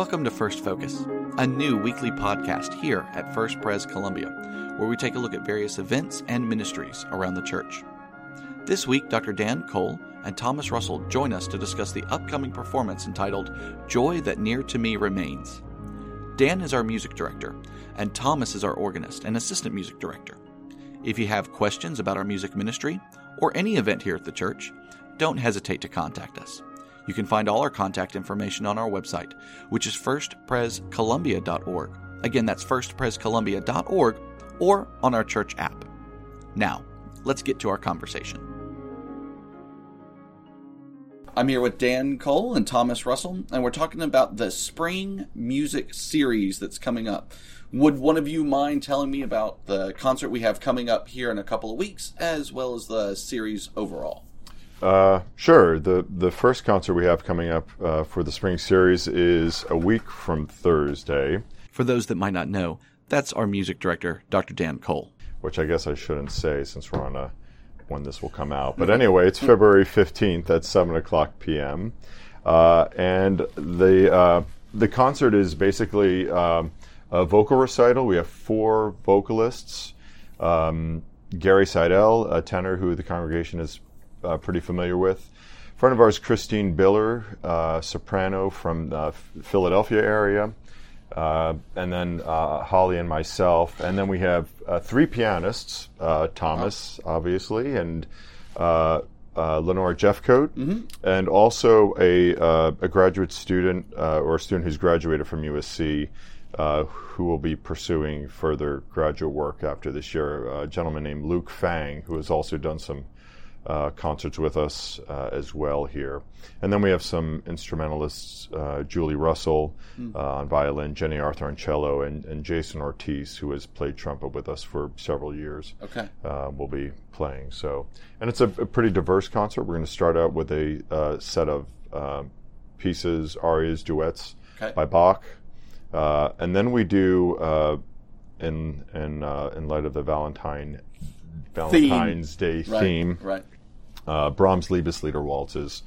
Welcome to First Focus, a new weekly podcast here at First Pres Columbia, where we take a look at various events and ministries around the church. This week, Dr. Dan Cole and Thomas Russell join us to discuss the upcoming performance entitled Joy That Near to Me Remains. Dan is our music director, and Thomas is our organist and assistant music director. If you have questions about our music ministry or any event here at the church, don't hesitate to contact us. You can find all our contact information on our website, which is firstprescolumbia.org. Again, that's firstprescolumbia.org or on our church app. Now, let's get to our conversation. I'm here with Dan Cole and Thomas Russell, and we're talking about the spring music series that's coming up. Would one of you mind telling me about the concert we have coming up here in a couple of weeks, as well as the series overall? Uh, sure. The the first concert we have coming up uh, for the spring series is a week from Thursday. For those that might not know, that's our music director, Dr. Dan Cole. Which I guess I shouldn't say since we're on a when this will come out. But anyway, it's February fifteenth at seven o'clock p.m. Uh, and the uh, the concert is basically um, a vocal recital. We have four vocalists. Um, Gary Seidel, a tenor who the congregation is uh, pretty familiar with. A friend of ours, Christine Biller, uh, soprano from the Philadelphia area. Uh, and then uh, Holly and myself. And then we have uh, three pianists uh, Thomas, obviously, and Lenore Jeffcoat, mm-hmm. and also a, a graduate student or a student who's graduated from USC. Uh, who will be pursuing further graduate work after this year. A gentleman named Luke Fang, who has also done some uh, concerts with us uh, as well here. And then we have some instrumentalists, uh, Julie Russell mm. on violin, Jenny Arthur on cello, and, and, Jason Ortiz, who has played trumpet with us for several years. Okay. Uh, will be playing. So, and it's a, a pretty diverse concert. We're going to start out with a uh, set of um, pieces, arias, duets okay. by Bach. and then we do, in, in, in light of the Valentine Valentine's theme. Day right, theme. Right. Uh, Brahms Liebeslieder waltzes.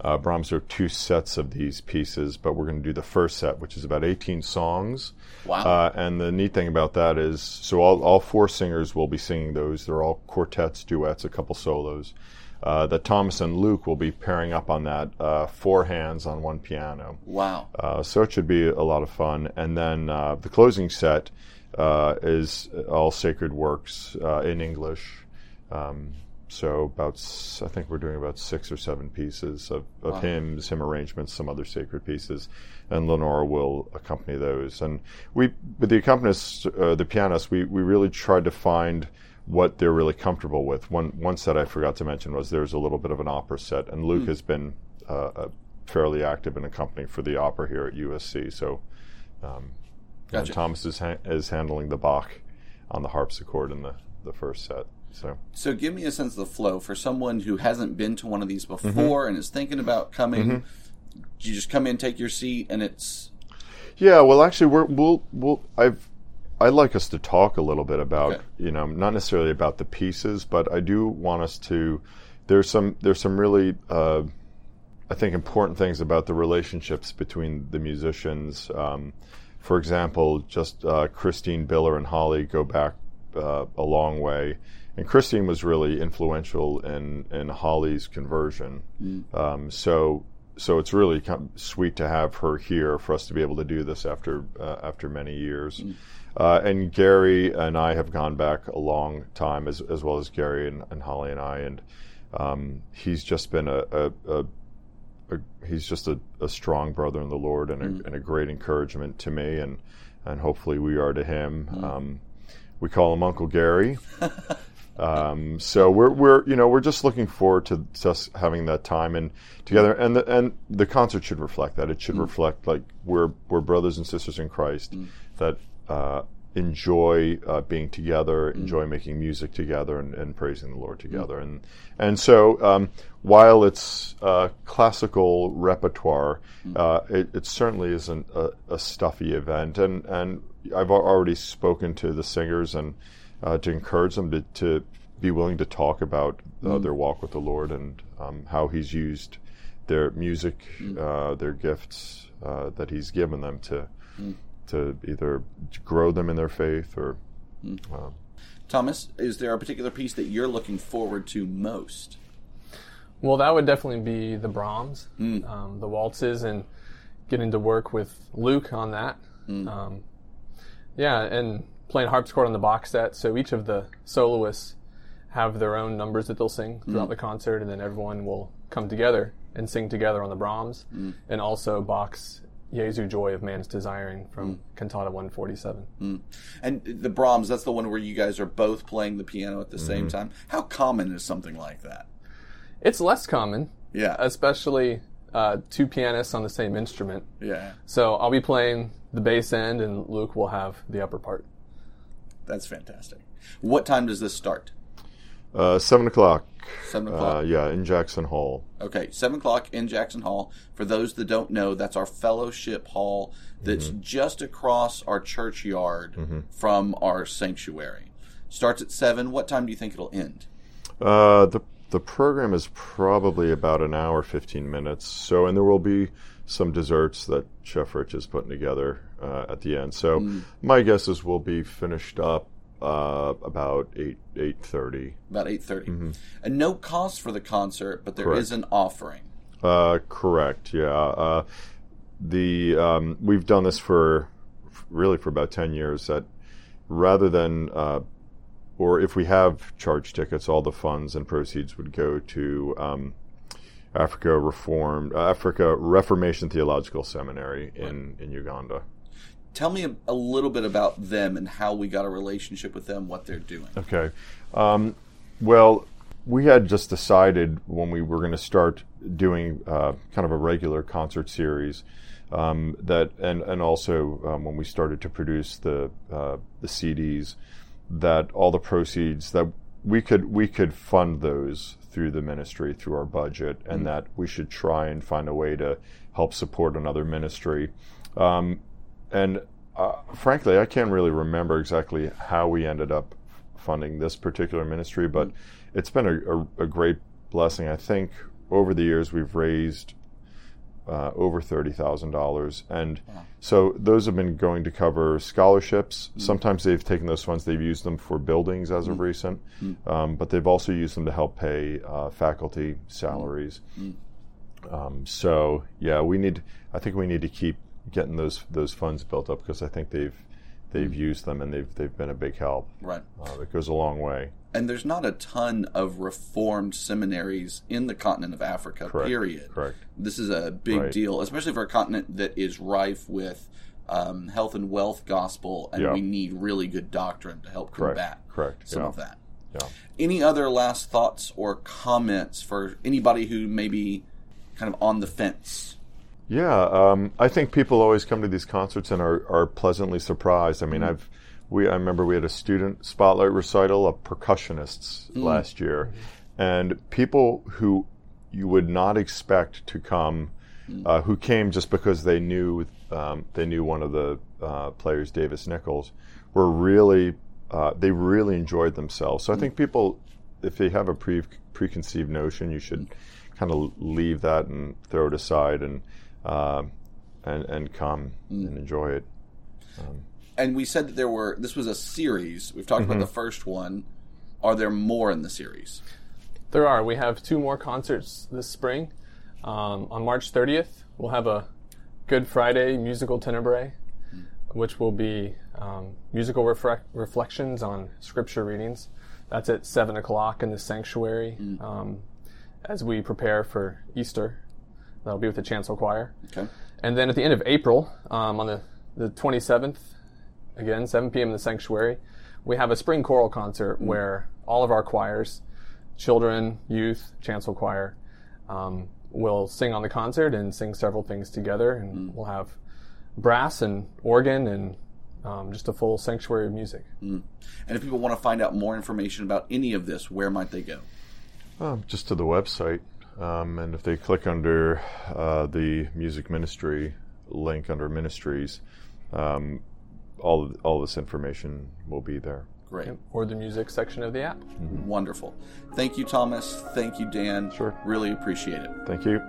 Uh, Brahms are two sets of these pieces, but we're going to do the first set, which is about 18 songs. Wow. Uh, and the neat thing about that is, so all, all four singers will be singing those. They're all quartets, duets, a couple solos. Uh, that Thomas and Luke will be pairing up on that, uh, four hands on one piano. Wow. Uh, so it should be a lot of fun. And then uh, the closing set uh, is all sacred works uh, in English. Um, so about I think we're doing about six or seven pieces of, of wow. hymns, hymn arrangements, some other sacred pieces, and Lenore will accompany those. And we, with the accompanists, uh, the pianists, we we really tried to find what they're really comfortable with. One one set I forgot to mention was there's a little bit of an opera set, and Luke mm. has been uh, fairly active in accompanying for the opera here at USC. So um, Gotcha. Thomas is, ha- is handling the Bach on the harpsichord in the, the first set. So, so give me a sense of the flow for someone who hasn't been to one of these mm-hmm. before mm-hmm. and is thinking about coming. Mm-hmm. You just come in, take your seat, and it's. Yeah, well, actually, we're, we'll we'll I've I'd like us to talk a little bit about okay. you know not necessarily about the pieces, but I do want us to. There's some there's some really uh, I think important things about the relationships between the musicians. Um, for example, just uh, Christine Biller and Holly go back uh, a long way. And Christine was really influential in, in Holly's conversion. Mm. Um, so so it's really kind of sweet to have her here for us to be able to do this after uh, after many years. Mm. Uh, and Gary and I have gone back a long time, as as well as Gary and, and Holly and I, and um, he's just been a, a, a a, he's just a, a, strong brother in the Lord and a, mm. and a, great encouragement to me, and and hopefully we are to him. Mm. Um, we call him Uncle Gary. um, so we're we're you know we're just looking forward to us having that time and together, and the and the concert should reflect that. It should mm. reflect like we're we're brothers and sisters in Christ. Mm. That uh, enjoy uh, being together, mm. enjoy making music together, and, and praising the Lord together. Mm. And and so um, while it's uh, classical repertoire, mm. uh, it, it, certainly isn't a, a, stuffy event. And and I've already spoken to the singers and uh, to encourage them to, to be willing to talk about uh, their walk with the Lord and um, how He's used their music, uh, their gifts uh, that He's given them to to either grow them in their faith or. Uh, Thomas, is there a particular piece that you're looking forward to most? Well, that would definitely be the Brahms, um, the waltzes, and getting to work with Luke on that. Um, yeah, and playing harpsichord on the Bach set. So each of the soloists have their own numbers that they'll sing throughout the concert, and then everyone will come together and sing together on the Brahms, and also Bach's Jesu Joy of Man's Desiring from mm. Cantata 147. Mm. And the Brahms, that's the one where you guys are both playing the piano at the mm-hmm. same time. How common is something like that? It's less common, Yeah. especially uh, two pianists on the same instrument. yeah. So I'll be playing the bass end, and Luke will have the upper part. That's fantastic. What time does this start? Uh, seven o'clock. Seven o'clock. Uh, yeah, in Jackson Hall. Okay, seven o'clock in Jackson Hall. For those that don't know, that's our fellowship hall that's just across our churchyard from our sanctuary. Starts at seven. What time do you think it'll end? Uh, the the program is probably about an hour, fifteen minutes. So, and there will be some desserts that Chef Rich is putting together uh, at the end. So, my guess is we'll be finished up uh, about eight eight thirty. About eight And no cost for the concert, but there is Correct. an offering. Uh, correct. Yeah. Uh, the um, we've done this for really for about ten years. That rather than uh, or if we have charge tickets, all the funds and proceeds would go to um, Africa Reformed uh, Africa Reformation Theological Seminary in in Uganda. Tell me a, a little bit about them and how we got a relationship with them, what they're doing. Okay. Um, well, we had just decided when we were going to start doing uh, kind of a regular concert series um, that, and and also um, when we started to produce the uh, the CDs, that all the proceeds that we could we could fund those through the ministry through our budget, and that we should try and find a way to help support another ministry. Um, and uh, frankly, I can't really remember exactly how we ended up funding this particular ministry, but it's been a, a, a great blessing. I think over the years we've raised uh, over thirty thousand dollars, and so those have been going to cover scholarships. Sometimes they've taken those funds, they've used them for buildings as of recent, um, but they've also used them to help pay uh, faculty salaries. Um, so yeah, we need. I think we need to keep getting those those funds built up because I think they've they've used them and they've they've been a big help. Right. Uh, it goes a long way. And there's not a ton of reformed seminaries in the continent of Africa, Correct. period. Correct. This is a big Right. deal, especially for a continent that is rife with um, health and wealth gospel, and Yeah. we need really good doctrine to help Correct. combat Correct. some yeah. of that. Yeah. Any other last thoughts or comments for anybody who may be kind of on the fence? Yeah, um, I think people always come to these concerts and are, are pleasantly surprised. I mean, I've we I remember we had a student spotlight recital of percussionists last year, and people who you would not expect to come, uh, who came just because they knew um, they knew one of the uh, players, Davis Nichols, were really uh, they really enjoyed themselves. So I think people, if they have a pre preconceived notion, you should kind of leave that and throw it aside and uh, and and come and enjoy it. And we said that there were. This was a series. We've talked about the first one. Are there more in the series? There are. We have two more concerts this spring. Um, on March 30th, we'll have a Good Friday musical tenebrae, which will be um, musical refre- reflections on scripture readings. That's at 7 o'clock in the sanctuary um, as we prepare for Easter. That'll be with the chancel choir. Okay. And then at the end of April, um, on the, the 27th, again, 7 p.m. in the sanctuary, we have a spring choral concert where all of our choirs, children, youth, chancel choir, um, will sing on the concert and sing several things together. And we'll have brass and organ and um, just a full sanctuary of music. And if people want to find out more information about any of this, where might they go? Um, just to the website, um, and if they click under uh, the music ministry link under ministries, um, all of, all this information will be there. Great. or the music section of the app. Wonderful. Thank you, Thomas. Thank you, Dan. Sure. Really appreciate it. Thank you.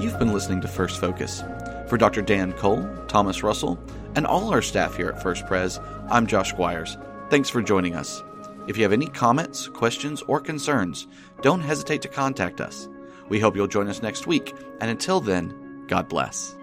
You've been listening to First Focus. For Dr. Dan Cole, Thomas Russell, and all our staff here at First Pres, I'm Josh Squires. Thanks for joining us. If you have any comments, questions, or concerns, don't hesitate to contact us. We hope you'll join us next week, and until then, God bless.